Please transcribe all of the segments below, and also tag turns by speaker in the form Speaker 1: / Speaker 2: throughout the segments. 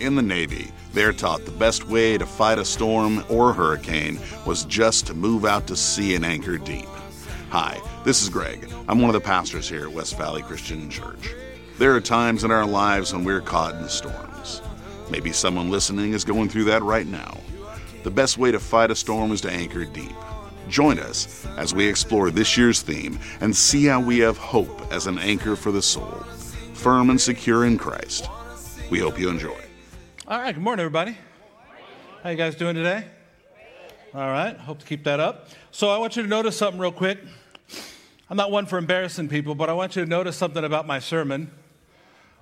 Speaker 1: In the Navy, they're taught the best way to fight a storm or hurricane was just to move out to sea and anchor deep. Hi, this is Greg. I'm one of the pastors here at West Valley Christian Church. There are times in our lives when we're caught in storms. Maybe someone listening is going through that right now. The best way to fight a storm is to anchor deep. Join us as we explore this year's theme and see how we have hope as an anchor for the soul, firm and secure in Christ. We hope you enjoy.
Speaker 2: All right, good morning, everybody. How you guys doing today? All right, hope to keep that up. So I want you to notice something real quick. I'm not one for embarrassing people, but I want you to notice something about my sermon.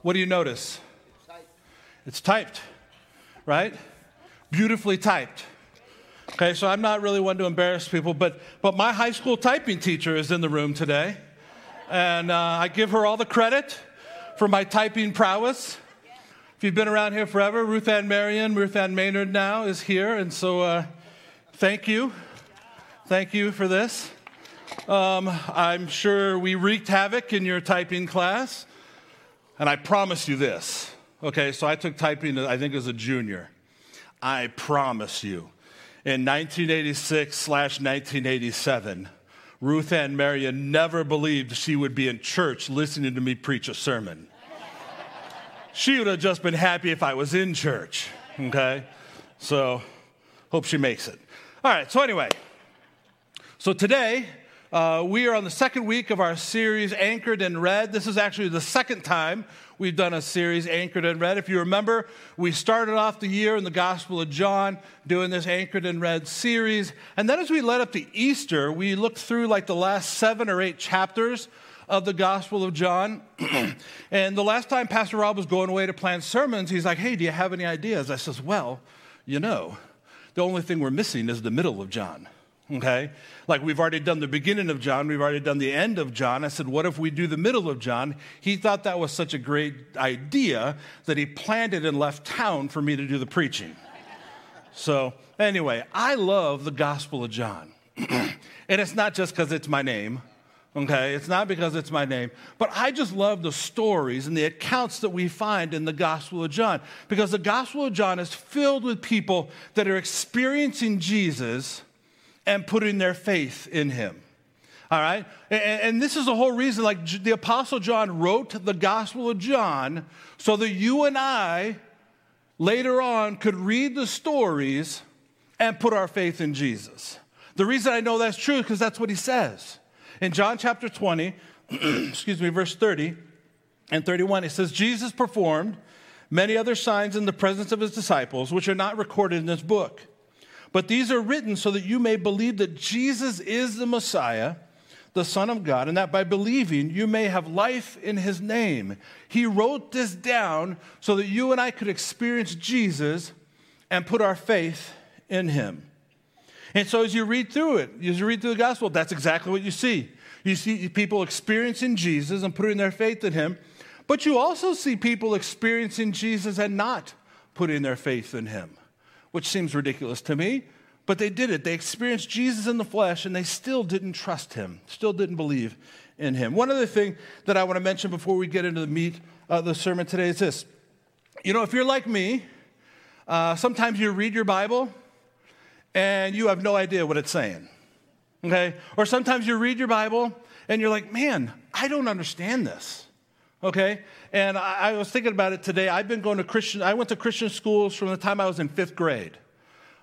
Speaker 2: What do you notice? It's typed, right? Beautifully typed. Okay, so I'm not really one to embarrass people, but, but my high school typing teacher is in the room today. And uh, I give her all the credit for my typing prowess. If you've been around here forever, Ruth Ann Marion, Ruth Ann Maynard now is here. And so uh, thank you. Thank you for this. Um, I'm sure we wreaked havoc in your typing class. And I promise you this. Okay, so I took typing, I think, as a junior. I promise you in 1986 slash 1987, Ruth Ann Marion never believed she would be in church listening to me preach a sermon. She would have just been happy if I was in church, okay? So, hope she makes it. All right, so anyway, so today uh, we are on the second week of our series, Anchored in Red. This is actually the second time we've done a series anchored in red. If you remember, we started off the year in the Gospel of John doing this anchored in red series. And then as we led up to Easter, we looked through like the last seven or eight chapters of the Gospel of John. and the last time Pastor Rob was going away to plan sermons, he's like, hey, do you have any ideas? I says, well, you know, the only thing we're missing is the middle of John okay? Like we've already done the beginning of John, we've already done the end of John. I said, what if we do the middle of John? He thought that was such a great idea that he planned it and left town for me to do the preaching. So, anyway, I love the Gospel of John. and it's not just because it's my name. Okay, it's not because it's my name, but I just love the stories and the accounts that we find in the Gospel of John because the Gospel of John is filled with people that are experiencing Jesus and putting their faith in him. All right? And, and, this is the whole reason, like the Apostle John wrote the Gospel of John so that you and I later on could read the stories and put our faith in Jesus. The reason I know that's true is because that's what he says. In John chapter 20, excuse me, verse 30 and 31, it says, Jesus performed many other signs in the presence of his disciples, which are not recorded in this book. But these are written so that you may believe that Jesus is the Messiah, the Son of God, and that by believing you may have life in his name. He wrote this down so that you and I could experience Jesus and put our faith in him. And so as you read through it, as you read through the gospel, that's exactly what you see. You see people experiencing Jesus and putting their faith in him, but you also see people experiencing Jesus and not putting their faith in him which seems ridiculous to me, but they did it. They experienced Jesus in the flesh and they still didn't trust him, still didn't believe in him. One other thing that I want to mention before we get into the meat of the sermon today is this. You know, if you're like me, uh, sometimes you read your Bible and you have no idea what it's saying. Okay? Or sometimes you read your Bible and you're like, man, I don't understand this okay? And I, I, was thinking about it today. I've been going to Christian, I went to Christian schools from the time I was in fifth grade,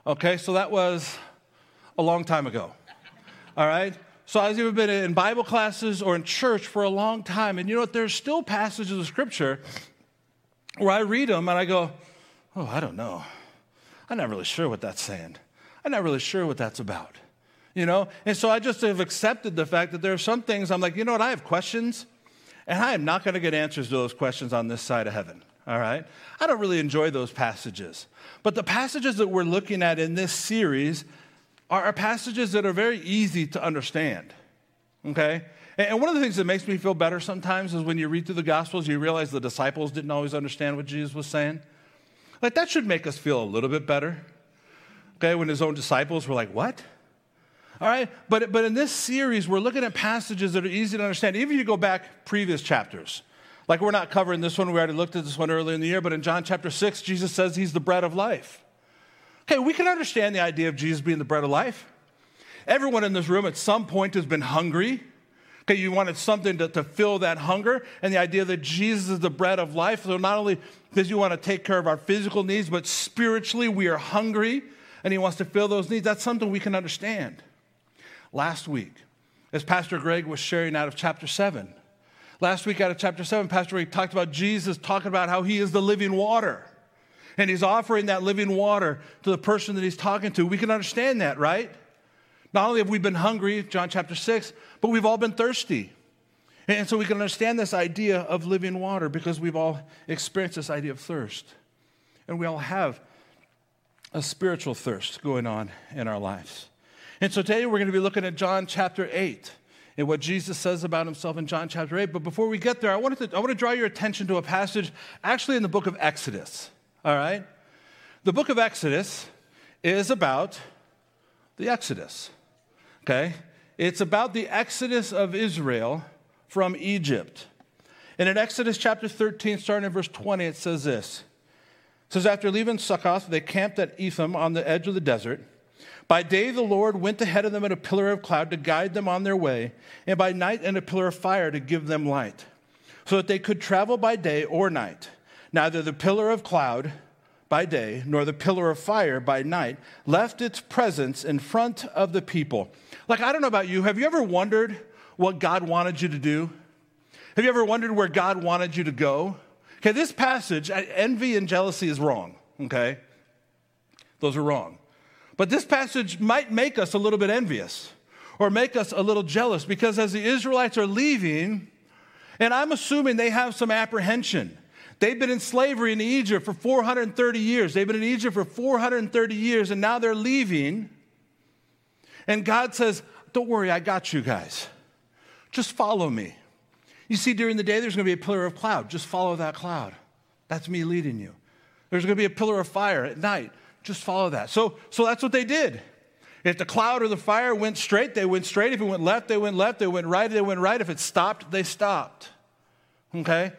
Speaker 2: okay? So that was a long time ago, all right? So I've either been in Bible classes or in church for a long time. And you know what? There's still passages of Scripture where I read them and I go, oh, I don't know. I'm not really sure what that's saying. I'm not really sure what that's about. You know? And so I just have accepted the fact that there are some things I'm like, you know what? I have questions. And I am not going to get answers to those questions on this side of heaven. All right? I don't really enjoy those passages. But the passages that we're looking at in this series are, passages that are very easy to understand. Okay? And one of the things that makes me feel better sometimes is when you read through the Gospels, you realize the disciples didn't always understand what Jesus was saying. Like, that should make us feel a little bit better. Okay? When his own disciples were like, What? All right? But, but in this series, we're looking at passages that are easy to understand. Even if you go back previous chapters, Like we're not covering this one, we already looked at this one earlier in the year, but in John chapter 6, Jesus says he's the bread of life. Okay, we can understand the idea of Jesus being the bread of life. Everyone in this room at some point has been hungry. Okay, you wanted something to, to fill that hunger, and the idea that Jesus is the bread of life. So not only does he want to take care of our physical needs, but spiritually we are hungry, and he wants to fill those needs. That's something we can understand. Last week, as Pastor Greg was sharing out of chapter 7, last week out of chapter 7, Pastor Greg talked about Jesus talking about how he is the living water. And he's offering that living water to the person that he's talking to. We can understand that, right? Not only have we been hungry, John chapter 6, but we've all been thirsty. And so we can understand this idea of living water because we've all experienced this idea of thirst. And we all have a spiritual thirst going on in our lives. And so today we're going to be looking at John chapter 8 and what Jesus says about himself in John chapter 8. But before we get there, I, wanted to, I want to draw your attention to a passage actually in the book of Exodus. All right? The book of Exodus is about the Exodus. Okay? It's about the exodus of Israel from Egypt. And in Exodus chapter 13, starting in verse 20, it says this. Says, After leaving Succoth, they camped at Etham on the edge of the desert. By day, the Lord went ahead of them in a pillar of cloud to guide them on their way, and by night, in a pillar of fire to give them light, so that they could travel by day or night. Neither the pillar of cloud by day, nor the pillar of fire by night, left its presence in front of the people. Like, I don't know about you, have you ever wondered what God wanted you to do? Have you ever wondered where God wanted you to go? Okay, this passage, envy and jealousy is wrong, okay? Those are wrong. But this passage might make us a little bit envious or make us a little jealous because as the Israelites are leaving, and I'm assuming they have some apprehension They've been in slavery in Egypt for 430 years. They've been in Egypt for 430 years, and now they're leaving. And God says, Don't worry, I got you guys. Just follow me. You see, during the day, there's going to be a pillar of cloud. Just follow that cloud. That's me leading you. There's going to be a pillar of fire at night. Just follow that. So, so that's what they did. If the cloud or the fire went straight, they went straight. If it went left, they went left. They went right, they went right. If it stopped, they stopped. Okay?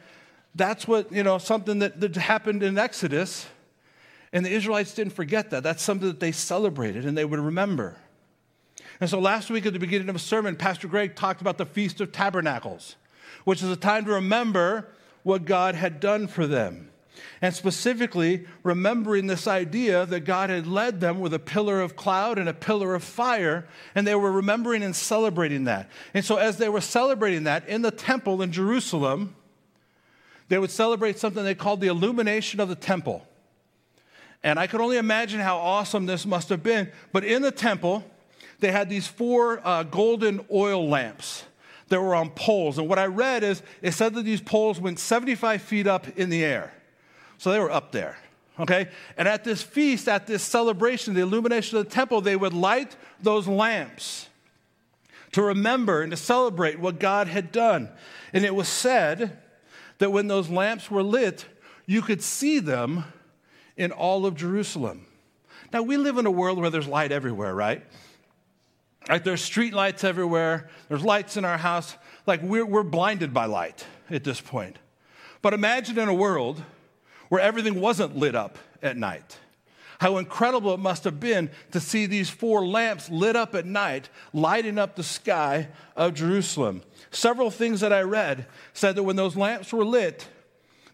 Speaker 2: that's what, you know, something that, that happened in Exodus. And the Israelites didn't forget that. That's something that they celebrated and they would remember. And so last week at the beginning of a sermon, Pastor Greg talked about the Feast of Tabernacles, which is a time to remember what God had done for them. And specifically, remembering this idea that God had led them with a pillar of cloud and a pillar of fire, and they were remembering and celebrating that. And so, as they were celebrating that in the temple in Jerusalem, they would celebrate something they called the illumination of the temple. And I could only imagine how awesome this must have been. But in the temple, they had these four uh, golden oil lamps that were on poles. And what I read is it said that these poles went 75 feet up in the air. So they were up there. Okay? And at this feast, at this celebration, the illumination of the temple, they would light those lamps to remember and to celebrate what God had done. And it was said that when those lamps were lit, you could see them in all of Jerusalem. Now, we live in a world where there's light everywhere, right? Like there's street lights everywhere, there's lights in our house. Like we're, we're blinded by light at this point. But imagine in a world where everything wasn't lit up at night. How incredible it must have been to see these four lamps lit up at night, lighting up the sky of Jerusalem. Several things that I read said that when those lamps were lit,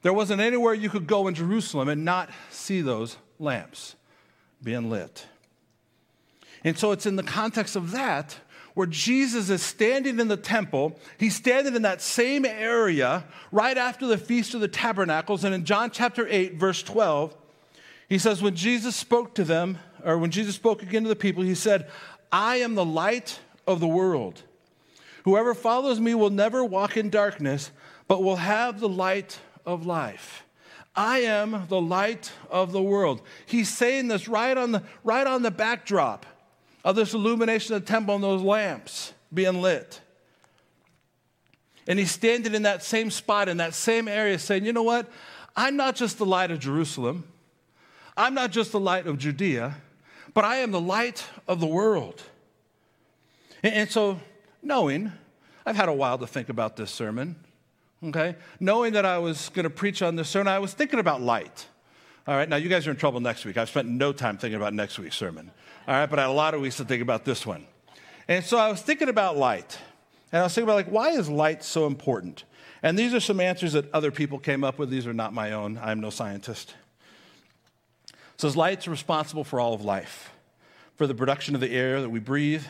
Speaker 2: there wasn't anywhere you could go in Jerusalem and not see those lamps being lit. And so it's in the context of that where Jesus is standing in the temple. He's standing in that same area right after the Feast of the Tabernacles. And in John chapter 8, verse 12, he says, When Jesus spoke to them, or when Jesus spoke again to the people, he said, I am the light of the world. Whoever follows me will never walk in darkness, but will have the light of life. I am the light of the world. He's saying this right on the, right on the backdrop of this illumination of the temple and those lamps being lit. And he's standing in that same spot, in that same area, saying, You know what? I'm not just the light of Jerusalem. I'm not just the light of Judea, but I am the light of the world. And, and so knowing I've had a while to think about this sermon. okay? Knowing that I was going to preach on this sermon, I was thinking about light. All right, now you guys are in trouble next week. I've spent no time thinking about next week's sermon. All right, but I had a lot of weeks to think about this one. And so I was thinking about light. And I was thinking about, like, why is light so important? And these are some answers that other people came up with. These are not my own. I'm no scientist. It says light's responsible for all of life, for the production of the air that we breathe,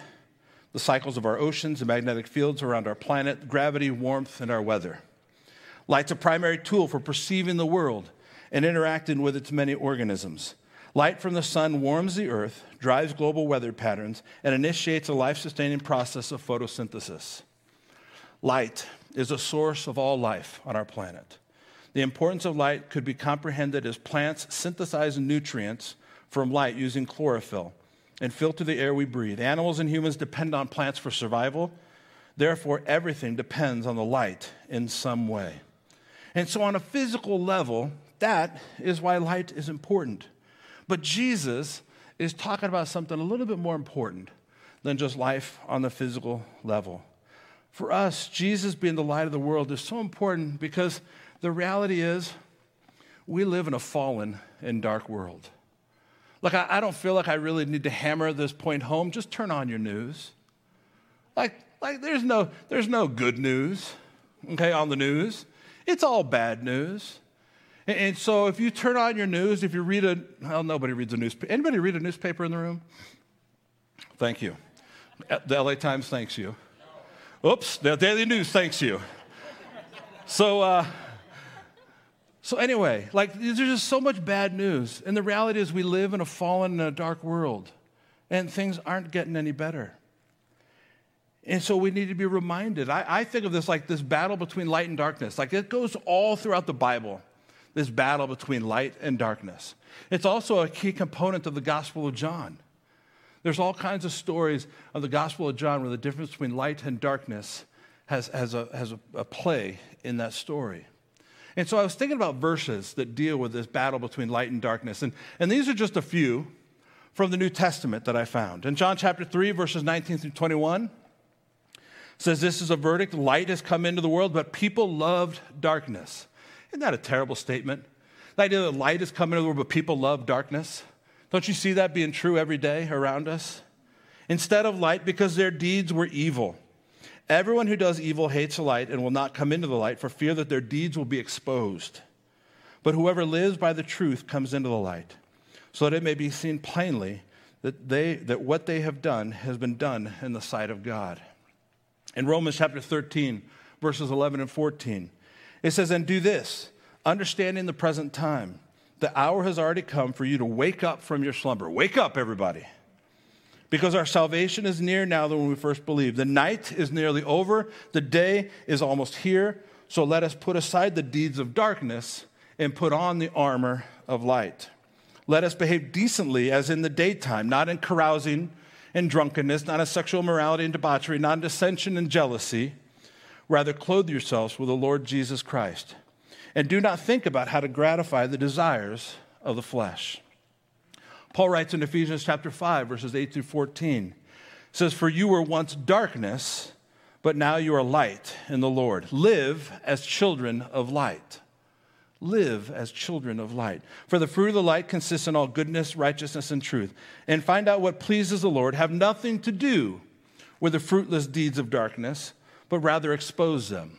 Speaker 2: the cycles of our oceans the magnetic fields around our planet, gravity, warmth, and our weather. Light's a primary tool for perceiving the world and interacting with its many organisms. Light from the sun warms the earth, drives global weather patterns, and initiates a life sustaining process of photosynthesis. Light is a source of all life on our planet. The importance of light could be comprehended as plants synthesize nutrients from light using chlorophyll and filter the air we breathe. Animals and humans depend on plants for survival. Therefore, everything depends on the light in some way. And so, on a physical level, that is why light is important. But Jesus is talking about something a little bit more important than just life on the physical level. For us, Jesus being the light of the world is so important because the reality is we live in a fallen and dark world. Like, I, I don't feel like I really need to hammer this point home. Just turn on your news. Like, like there's, no, there's no good news, okay, on the news. It's all bad news. And, so if you turn on your news, if you read a, well, nobody reads a newspaper. Anybody read a newspaper in the room? Thank you. The LA Times thanks you. Oops, the Daily News thanks you. So, uh, so anyway, like there's just so much bad news, and the reality is we live in a fallen and a dark world, and things aren't getting any better. And so we need to be reminded. I, I think of this like this battle between light and darkness. Like it goes all throughout the Bible, this battle between light and darkness. It's also a key component of the Gospel of John. There's all kinds of stories of the Gospel of John where the difference between light and darkness has, has, a, has a, a play in that story. And so I was thinking about verses that deal with this battle between light and darkness. And, and these are just a few from the New Testament that I found. In John chapter 3, verses 19 through 21, says, This is a verdict light has come into the world, but people loved darkness. Isn't that a terrible statement? The idea that light is coming world, but people love darkness. Don't you see that being true every day around us? Instead of light, because their deeds were evil. Everyone who does evil hates the light and will not come into the light for fear that their deeds will be exposed. But whoever lives by the truth comes into the light, so that it may be seen plainly that, they, that what they have done has been done in the sight of God. In Romans chapter 13, verses 11 and 14, it says, And do this, understanding the present time the hour has already come for you to wake up from your slumber. Wake up, everybody. Because our salvation is near now than when we first believed. The night is nearly over, the day is almost here. So let us put aside the deeds of darkness and put on the armor of light. Let us behave decently as in the daytime, not in carousing and drunkenness, not in sexual immorality and debauchery, not in dissension and jealousy. Rather, clothe yourselves with the Lord Jesus Christ and do not think about how to gratify the desires of the flesh. Paul writes in Ephesians chapter 5, verses 8 through 14, says, For you were once darkness, but now you are light in the Lord. Live as children of light. Live as children of light. For the fruit of the light consists in all goodness, righteousness, and truth. And find out what pleases the Lord. Have nothing to do with the fruitless deeds of darkness, but rather expose them.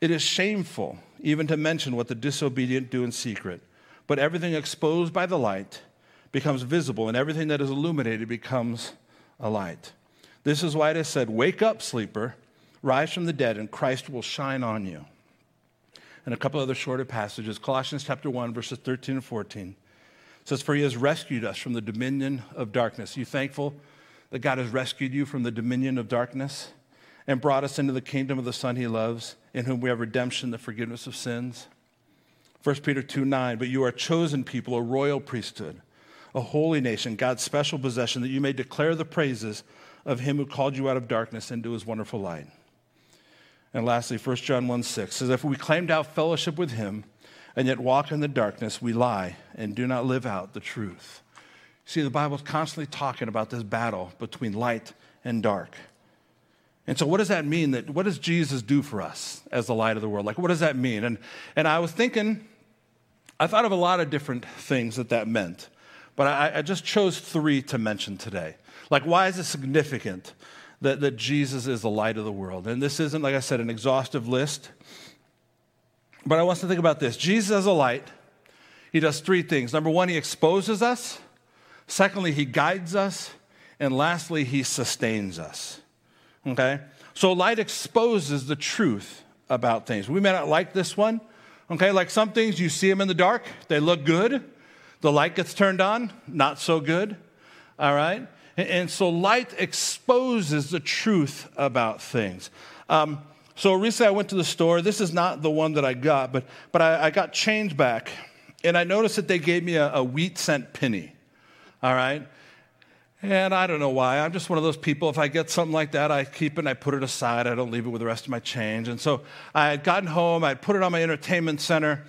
Speaker 2: It is shameful even to mention what the disobedient do in secret. But everything exposed by the light becomes visible, and everything that is illuminated becomes a light. This is why it is said, Wake up, sleeper, rise from the dead, and Christ will shine on you. And a couple other shorter passages Colossians chapter 1, verses 13 and 14 says, For he has rescued us from the dominion of darkness. Are you thankful that God has rescued you from the dominion of darkness? And brought us into the kingdom of the Son he loves, in whom we have redemption, the forgiveness of sins. 1 Peter 2 9, but you are a chosen people, a royal priesthood, a holy nation, God's special possession, that you may declare the praises of him who called you out of darkness into his wonderful light. And lastly, 1 John 1 6 says, If we claim to have fellowship with him and yet walk in the darkness, we lie and do not live out the truth. See, the Bible's constantly talking about this battle between light and dark. And so, what does that mean? That what does Jesus do for us as the light of the world? Like, what does that mean? And and I was thinking, I thought of a lot of different things that that meant, but I, I just chose three to mention today. Like, why is it significant that, that Jesus is the light of the world? And this isn't, like I said, an exhaustive list, but I want us to think about this. Jesus as a light, he does three things. Number one, he exposes us. Secondly, he guides us. And lastly, he sustains us. Okay? So light exposes the truth about things. We may not like this one. Okay, like some things you see them in the dark, they look good. The light gets turned on, not so good. All right? And so light exposes the truth about things. Um, so recently I went to the store. This is not the one that I got, but, but I, I got change back. And I noticed that they gave me a, a wheat cent penny. All right? And I don't know why. I'm just one of those people. If I get something like that, I keep it and I put it aside. I don't leave it with the rest of my change. And so I had gotten home, I'd put it on my entertainment center,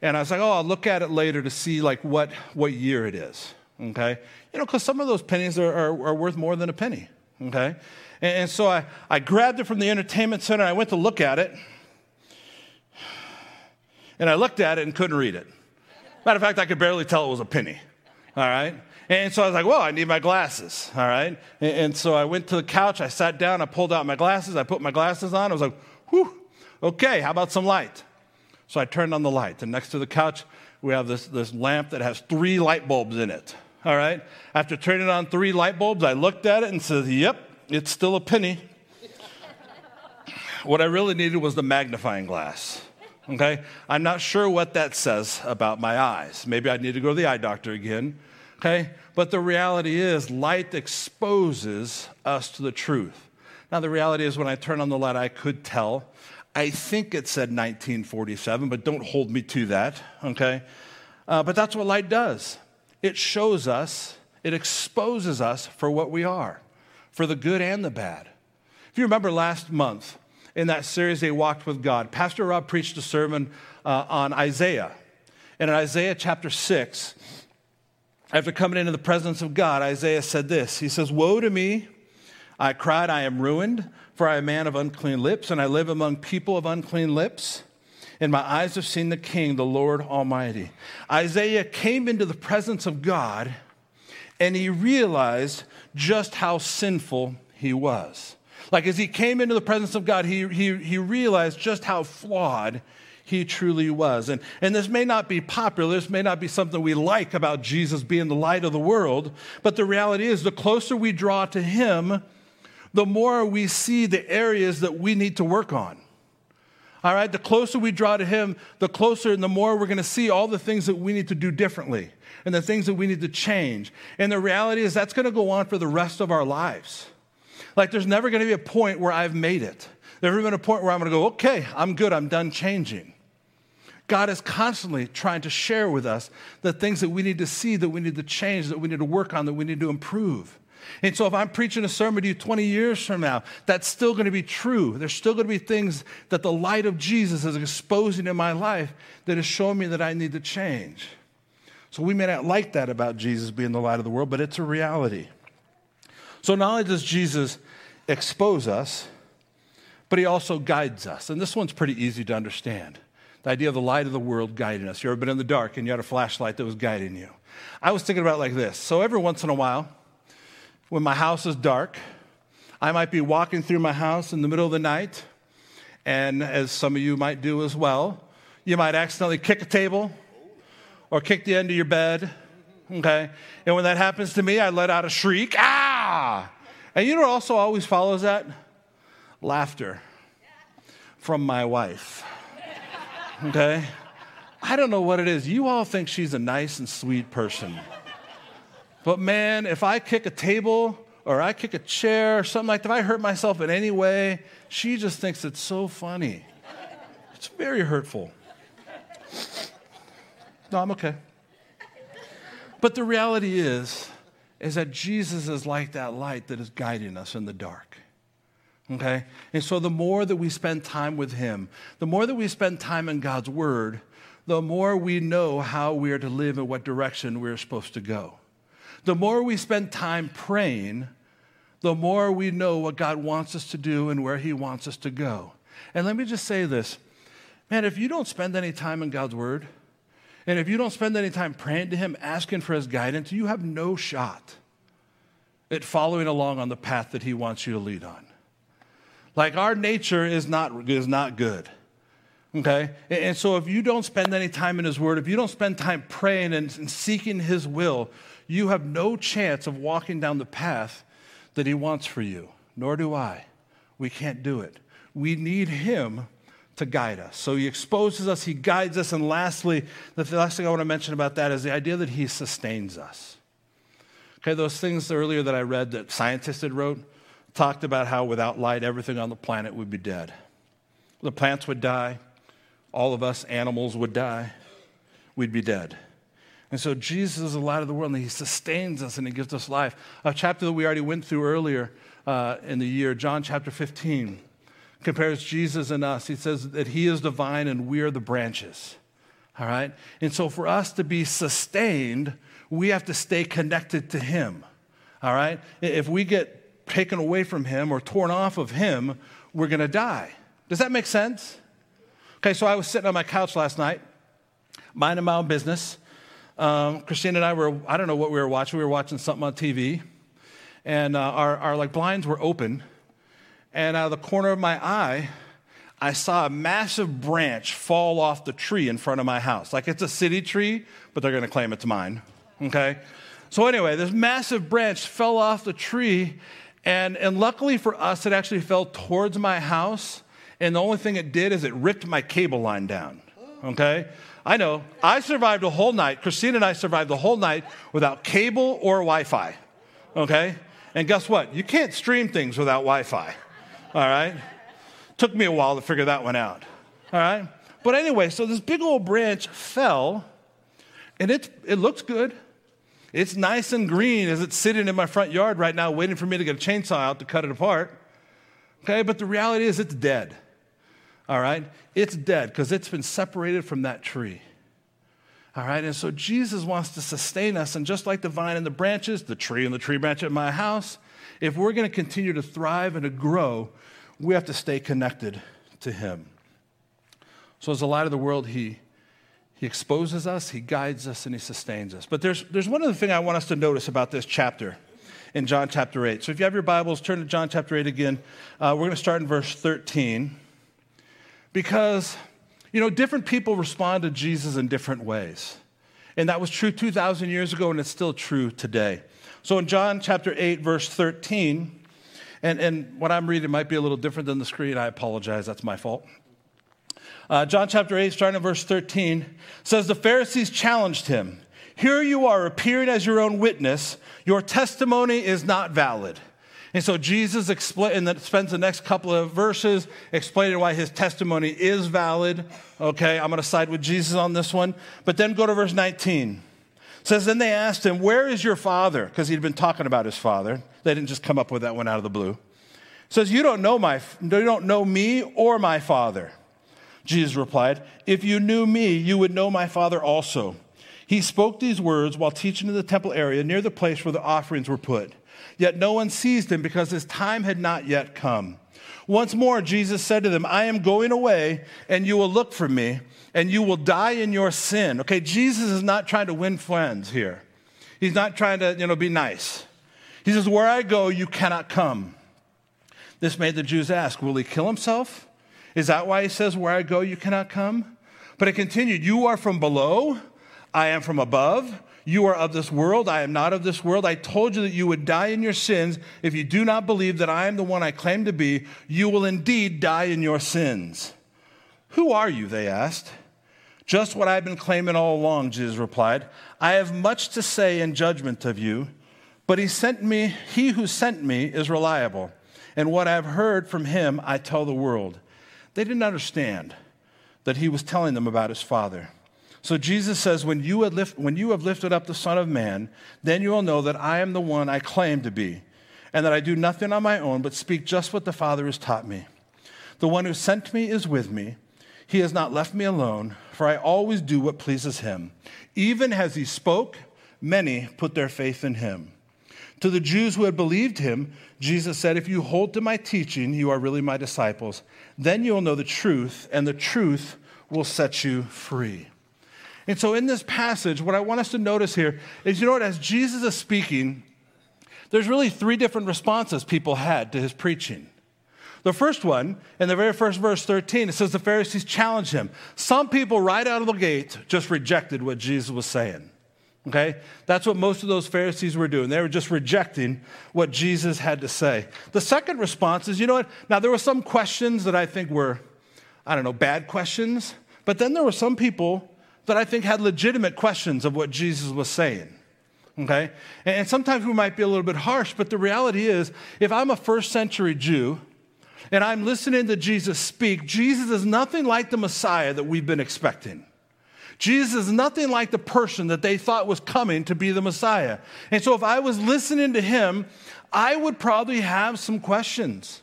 Speaker 2: and I was like, oh, I'll look at it later to see like what, what year it is. Okay? You know, because some of those pennies are, are, are, worth more than a penny. Okay? And, and so I, I grabbed it from the entertainment center, I went to look at it, and I looked at it and couldn't read it. Matter of fact, I could barely tell it was a penny. All right? And so I was like, well, I need my glasses, all right? And, so I went to the couch, I sat down, I pulled out my glasses, I put my glasses on. I was like, whew, okay, how about some light? So I turned on the light. And next to the couch, we have this, this lamp that has three light bulbs in it, all right? After turning on three light bulbs, I looked at it and said, yep, it's still a penny. what I really needed was the magnifying glass. Okay? I'm not sure what that says about my eyes. Maybe I need to go to the eye doctor again okay? But the reality is, light exposes us to the truth. Now, the reality is, when I turn on the light, I could tell. I think it said 1947, but don't hold me to that, okay? Uh, but that's what light does it shows us, it exposes us for what we are, for the good and the bad. If you remember last month, in that series, They Walked with God, Pastor Rob preached a sermon uh, on Isaiah. And in Isaiah chapter 6, after coming into the presence of God, Isaiah said this He says, Woe to me! I cried, I am ruined, for I am a man of unclean lips, and I live among people of unclean lips. And my eyes have seen the King, the Lord Almighty. Isaiah came into the presence of God, and he realized just how sinful he was. Like as he came into the presence of God, he, he, he realized just how flawed he truly was. And, and this may not be popular, this may not be something we like about Jesus being the light of the world, but the reality is the closer we draw to him, the more we see the areas that we need to work on. All right, the closer we draw to Him, the closer and the more we're going to see all the things that we need to do differently and the things that we need to change. And the reality is that's going to go on for the rest of our lives. Like, there's never going to be a point where I've made it. There's never been a point where I'm going to go, okay, I'm good, I'm done changing. God is constantly trying to share with us the things that we need to see, that we need to change, that we need to work on, that we need to improve. And so, if I'm preaching a sermon to you 20 years from now, that's still going to be true. There's still going to be things that the light of Jesus is exposing in my life that is showing me that I need to change. So, we may not like that about Jesus being the light of the world, but it's a reality. So, not only does Jesus expose us, but he also guides us. And this one's pretty easy to understand the idea of the light of the world guiding us. You ever been in the dark and you had a flashlight that was guiding you? I was thinking about it like this. So every once in a while, when my house is dark, I might be walking through my house in the middle of the night, and as some of you might do as well, you might accidentally kick a table or kick the end of your bed. Okay? And when that happens to me, I let out a shriek, ah! And you know what also always follows that? Laughter from my wife okay? I don't know what it is. You all think she's a nice and sweet person. But man, if I kick a table or I kick a chair or something like that, if I hurt myself in any way, she just thinks it's so funny. It's very hurtful. No, I'm okay. But the reality is, is that Jesus is like that light that is guiding us in the dark. Okay? And so the more that we spend time with Him, the more that we spend time in God's Word, the more we know how we are to live and what direction we're supposed to go. The more we spend time praying, the more we know what God wants us to do and where He wants us to go. And let me just say this man, if you don't spend any time in God's Word, and if you don't spend any time praying to Him, asking for His guidance, you have no shot at following along on the path that He wants you to lead on. Like our nature is not, is not good. Okay? And so if you don't spend any time in His Word, if you don't spend time praying and, and seeking His will, you have no chance of walking down the path that He wants for you. Nor do I. We can't do it. We need Him to guide us. So He exposes us, He guides us, and lastly, the last thing I want to mention about that is the idea that He sustains us. Okay, those things earlier that I read that scientists had wrote talked about how without light, everything on the planet would be dead. The plants would die, all of us animals would die, we'd be dead. And so Jesus is the light of the world, and He sustains us and He gives us life. A chapter that we already went through earlier uh, in the year, John chapter 15, compares Jesus and us. He says that He is the vine and we are the branches. All right? And so for us to be sustained, we have to stay connected to Him. All right? If we get taken away from Him or torn off of Him, we're going to die. Does that make sense? Okay, so I was sitting on my couch last night, minding my own business um, Christine and I were, I don't know what we were watching. We were watching something on TV. And uh, our, our like blinds were open. And out of the corner of my eye, I saw a massive branch fall off the tree in front of my house. Like it's a city tree, but they're going to claim it's mine. Okay? So, anyway, this massive branch fell off the tree. And, and luckily for us, it actually fell towards my house. And the only thing it did is it ripped my cable line down. Okay? I know. I survived a whole night. Christine and I survived the whole night without cable or Wi Fi. Okay? And guess what? You can't stream things without Wi Fi. All right? Took me a while to figure that one out. All right? But anyway, so this big old branch fell, and it, it looks good. It's nice and green as it's sitting in my front yard right now, waiting for me to get a chainsaw out to cut it apart. Okay, but the reality is it's dead all right? It's dead because it's been separated from that tree. All right, and so Jesus wants to sustain us, and just like the vine and the branches, the tree and the tree branch at my house, if we're going to continue to thrive and to grow, we have to stay connected to Him. So, as the light of the world, He he exposes us, he guides us, and he sustains us. But there's, there's one other thing I want us to notice about this chapter in John chapter 8. So if you have your Bibles, turn to John chapter 8 again. Uh, we're going to start in verse 13 because, you know, different people respond to Jesus in different ways. And that was true 2,000 years ago, and it's still true today. So in John chapter 8, verse 13, and, and what I'm reading might be a little different than the screen. I apologize, that's my fault. Uh, John chapter 8, starting at verse 13, says, The Pharisees challenged him. Here you are appearing as your own witness. Your testimony is not valid. And so Jesus explain, and spends the next couple of verses explaining why his testimony is valid. Okay, I'm going to side with Jesus on this one. But then go to verse 19. It says, Then they asked him, Where is your father? Because he'd been talking about his father. They didn't just come up with that one out of the blue. It says, You don't know my you don't know me or my father. Jesus replied, If you knew me, you would know my father also. He spoke these words while teaching in the temple area near the place where the offerings were put. Yet no one seized him because his time had not yet come. Once more, Jesus said to them, I am going away, and you will look for me, and you will die in your sin. Okay, Jesus is not trying to win friends here. He's not trying to, you know, be nice. He says, Where I go, you cannot come. This made the Jews ask, Will he kill himself? Is that why he says, Where I go, you cannot come? But it continued, You are from below, I am from above. You are of this world. I am not of this world. I told you that you would die in your sins. If you do not believe that I am the one I claim to be, you will indeed die in your sins. Who are you? They asked. Just what I've been claiming all along, Jesus replied. I have much to say in judgment of you, but he sent me, he who sent me is reliable, and what I've heard from him I tell the world. They didn't understand that he was telling them about his father. So Jesus says, when you, lift, when you have lifted up the Son of Man, then you will know that I am the one I claim to be, and that I do nothing on my own, but speak just what the Father has taught me. The one who sent me is with me. He has not left me alone, for I always do what pleases him. Even as he spoke, many put their faith in him. To the Jews who had believed him, Jesus said, If you hold to my teaching, you are really my disciples. Then you will know the truth, and the truth will set you free. And so, in this passage, what I want us to notice here is you know what? As Jesus is speaking, there's really three different responses people had to his preaching. The first one, in the very first verse 13, it says the Pharisees challenged him. Some people, right out of the gate, just rejected what Jesus was saying. Okay? That's what most of those Pharisees were doing. They were just rejecting what Jesus had to say. The second response is you know what? Now, there were some questions that I think were, I don't know, bad questions, but then there were some people that I think had legitimate questions of what Jesus was saying. Okay? And sometimes we might be a little bit harsh, but the reality is if I'm a first century Jew and I'm listening to Jesus speak, Jesus is nothing like the Messiah that we've been expecting. Jesus is nothing like the person that they thought was coming to be the Messiah. And so if I was listening to him, I would probably have some questions.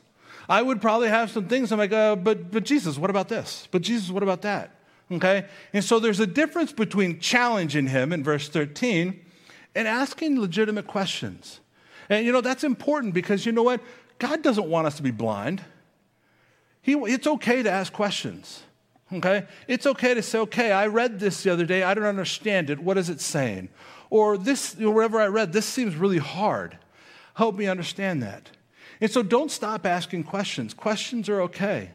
Speaker 2: I would probably have some things. I'm like, uh, but, but Jesus, what about this? But Jesus, what about that? Okay? And so there's a difference between challenging him in verse 13 and asking legitimate questions. And you know, that's important because you know what? God doesn't want us to be blind. He, it's okay to ask questions. Okay? It's okay to say, okay, I read this the other day. I don't understand it. What is it saying? Or this, wherever I read, this seems really hard. Help me understand that. And so don't stop asking questions. Questions are okay.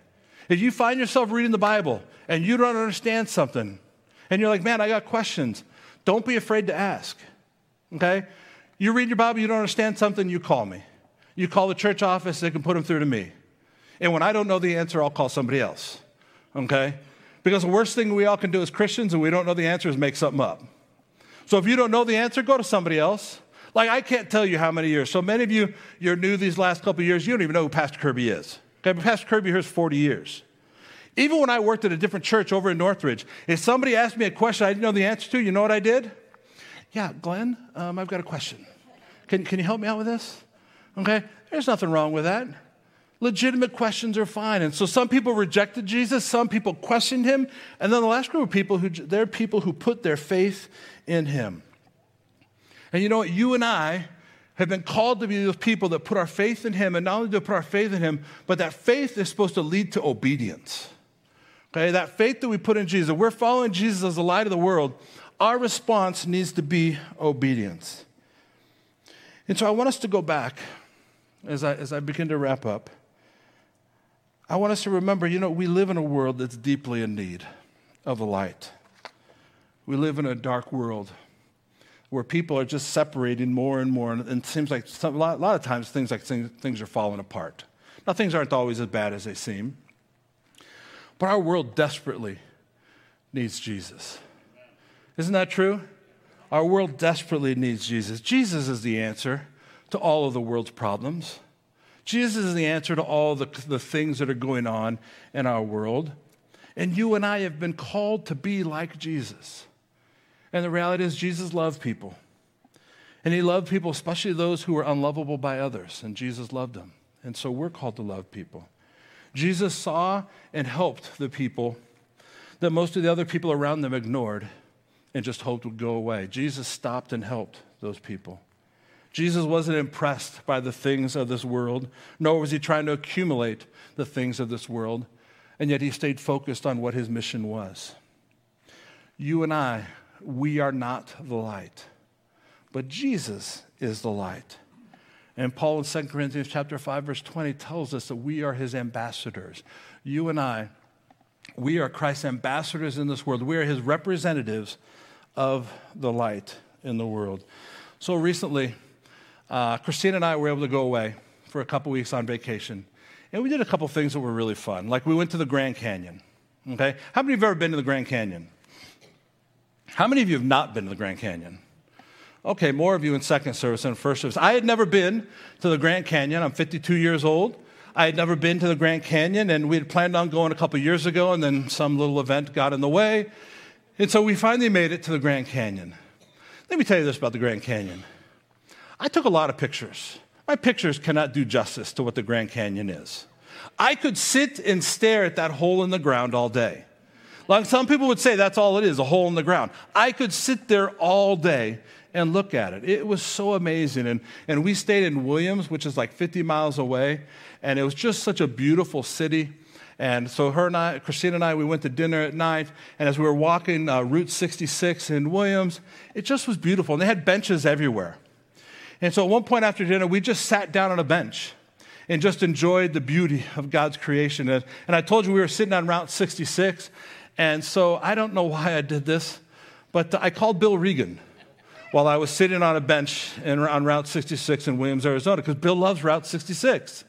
Speaker 2: If you find yourself reading the Bible and you don't understand something, and you're like, man, I got questions, don't be afraid to ask. Okay? You read your Bible, you don't understand something, you call me. You call the church office, they can put them through to me. And when I don't know the answer, I'll call somebody else. Okay? Because the worst thing we all can do as Christians and we don't know the answer is make something up. So if you don't know the answer, go to somebody else. Like I can't tell you how many years. So many of you, you're new these last couple years, you don't even know who Pastor Kirby is. Okay, but Pastor Kirby here is 40 years. Even when I worked at a different church over in Northridge, if somebody asked me a question I didn't know the answer to, you know what I did? Yeah, Glenn, um, I've got a question. Can, can you help me out with this? Okay, there's nothing wrong with that. Legitimate questions are fine. And so some people rejected Jesus, some people questioned him, and then the last group of people who they're people who put their faith in him. And you know what? You and I have been called to be those people that put our faith in him, and not only we put our faith in him, but that faith is supposed to lead to obedience. Okay, that faith that we put in Jesus, we're following Jesus as the light of the world, our response needs to be obedience. And so I want us to go back as I, as I begin to wrap up. I want us to remember you know, we live in a world that's deeply in need of the light. We live in a dark world where people are just separating more and more, and it seems like some, a, lot, a lot of times things like things, things are falling apart. Now, things aren't always as bad as they seem, but our world desperately needs Jesus. Isn't that true? Our world desperately needs Jesus. Jesus is the answer to all of the world's problems. Jesus is the answer to all the, the things that are going on in our world. And you and I have been called to be like Jesus. And the reality is, Jesus loved people. And he loved people, especially those who were unlovable by others. And Jesus loved them. And so we're called to love people. Jesus saw and helped the people that most of the other people around them ignored and just hoped would go away. Jesus stopped and helped those people. Jesus wasn't impressed by the things of this world, nor was he trying to accumulate the things of this world, and yet he stayed focused on what his mission was. You and I, we are not the light, but Jesus is the light. And Paul in 2 Corinthians chapter 5 verse 20 tells us that we are his ambassadors. You and I, we are Christ's ambassadors in this world. We are his representatives of the light in the world. So recently, uh, Christine and I were able to go away for a couple weeks on vacation. And we did a couple things that were really fun. Like we went to the Grand Canyon. Okay? How many of you have ever been to the Grand Canyon? How many of you have not been to the Grand Canyon? Okay, more of you in second service than first service. I had never been to the Grand Canyon. I'm 52 years old. I had never been to the Grand Canyon, and we had planned on going a couple years ago, and then some little event got in the way. And so we finally made it to the Grand Canyon. Let me tell you this about the Grand Canyon. I took a lot of pictures. My pictures cannot do justice to what the Grand Canyon is. I could sit and stare at that hole in the ground all day. Like some people would say that's all it is, a hole in the ground. I could sit there all day and look at it. It was so amazing. And, and we stayed in Williams, which is like 50 miles away, and it was just such a beautiful city. And so her and I, Christina and I, we went to dinner at night. And as we were walking uh, Route 66 in Williams, it just was beautiful. And they had benches everywhere. And so at one point after dinner, we just sat down on a bench and just enjoyed the beauty of God's creation. And, and I told you we were sitting on Route 66. And so I don't know why I did this, but I called Bill Regan while I was sitting on a bench in, on Route 66 in Williams, Arizona, because Bill loves Route 66.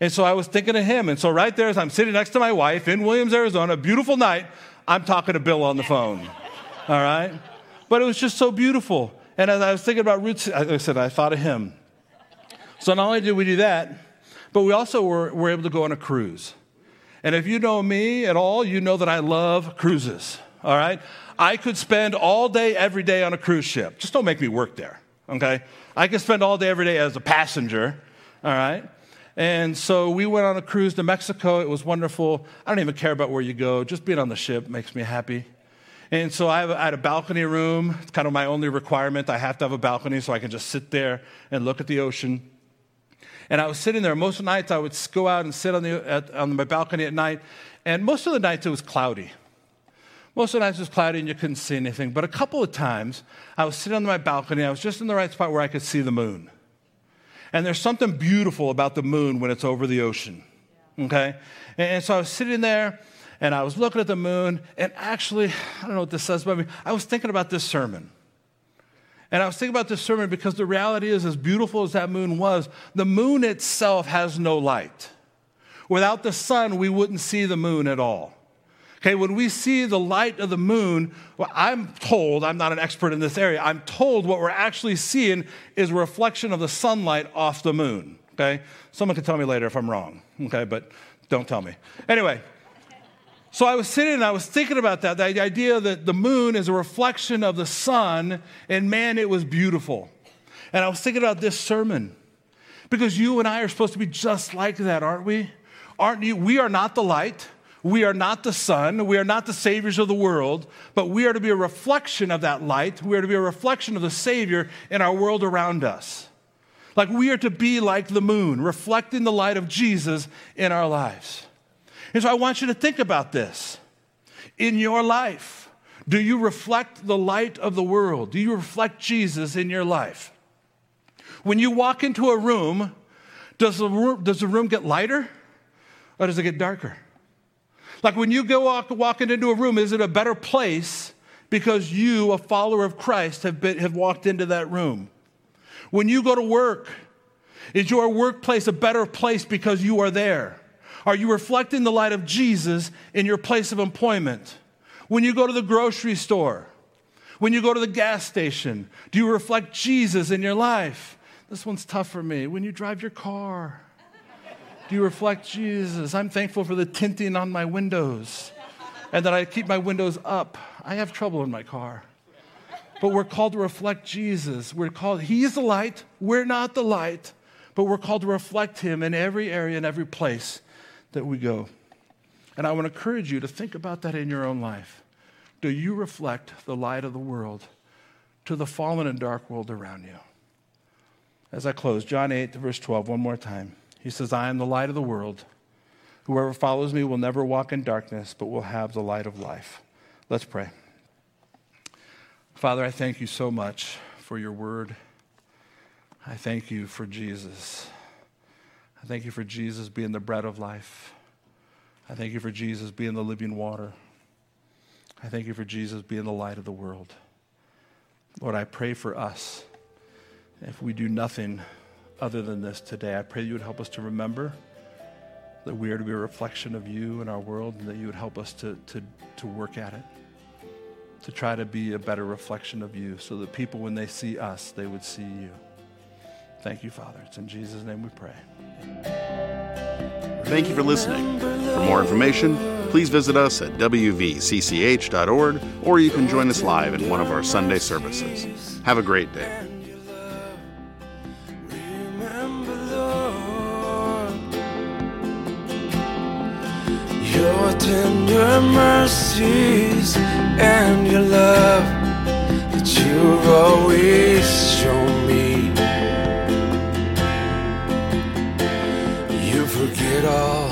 Speaker 2: And so I was thinking of him. And so right there, as I'm sitting next to my wife in Williams, Arizona, beautiful night, I'm talking to Bill on the phone. All right? But it was just so beautiful. And as I was thinking about roots, I said, I thought of him. So not only did we do that, but we also were, were able to go on a cruise. And if you know me at all, you know that I love cruises. All right? I could spend all day, every day on a cruise ship. Just don't make me work there, okay? I could spend all day, every day as a passenger, all right? And so we went on a cruise to Mexico. It was wonderful. I don't even care about where you go. Just being on the ship makes me happy. And so I, have, I had a balcony room. It's kind of my only requirement. I have to have a balcony so I can just sit there and look at the ocean. And I was sitting there. Most of the nights I would go out and sit on, the, at, on my balcony at night. And most of the nights it was cloudy. Most of the nights it was cloudy and you couldn't see anything. But a couple of times I was sitting on my balcony. I was just in the right spot where I could see the moon. And there's something beautiful about the moon when it's over the ocean. Okay? And so I was sitting there and I was looking at the moon, and actually, I don't know what this says about me. I was thinking about this sermon. And I was thinking about this sermon because the reality is, as beautiful as that moon was, the moon itself has no light. Without the sun, we wouldn't see the moon at all. Okay, when we see the light of the moon, well, I'm told, I'm not an expert in this area, I'm told what we're actually seeing is a reflection of the sunlight off the moon. Okay, someone can tell me later if I'm wrong. Okay, but don't tell me. Anyway, so I was sitting and I was thinking about that the idea that the moon is a reflection of the sun, and man, it was beautiful. And I was thinking about this sermon because you and I are supposed to be just like that, aren't we? Aren't you? We are not the light. We are not the sun. We are not the saviors of the world, but we are to be a reflection of that light. We are to be a reflection of the Savior in our world around us. Like we are to be like the moon, reflecting the light of Jesus in our lives. And so I want you to think about this. In your life, do you reflect the light of the world? Do you reflect Jesus in your life? When you walk into a room, does the room, does the room get lighter or does it get darker? Like when you go walk, walking into a room, is it a better place because you, a follower of Christ, have, been, have walked into that room? When you go to work, is your workplace a better place because you are there? Are you reflecting the light of Jesus in your place of employment? When you go to the grocery store, when you go to the gas station, do you reflect Jesus in your life? This one's tough for me. When you drive your car, do you reflect Jesus? I'm thankful for the tinting on my windows and that I keep my windows up. I have trouble in my car. But we're called to reflect Jesus. We're called, He's the light. We're not the light, but we're called to reflect Him in every area and every place that we go. And I want to encourage you to think about that in your own life. Do you reflect the light of the world to the fallen and dark world around you? As I close, John 8, verse 12, one more time. He says, I am the light of the world. Whoever follows me will never walk in darkness, but will have the light of life. Let's pray. Father, I thank you so much for your word. I thank you for Jesus. I thank you for Jesus being the bread of life. I thank you for Jesus being the living water. I thank you for Jesus being the light of the world. Lord, I pray for us. If we do nothing other than this today. I pray you would help us to remember that we are to be a reflection of you in our world and that you would help us to, to, to work at it, to try to be a better reflection of you so that people, when they see us, they would see you. Thank you, Father. It's in Jesus' name we pray.
Speaker 1: Thank you for listening. For more information, please visit us at wvcch.org or you can join us live in one of our Sunday services. Have a great day.
Speaker 3: Your tender mercies and your love that you've always shown Forget all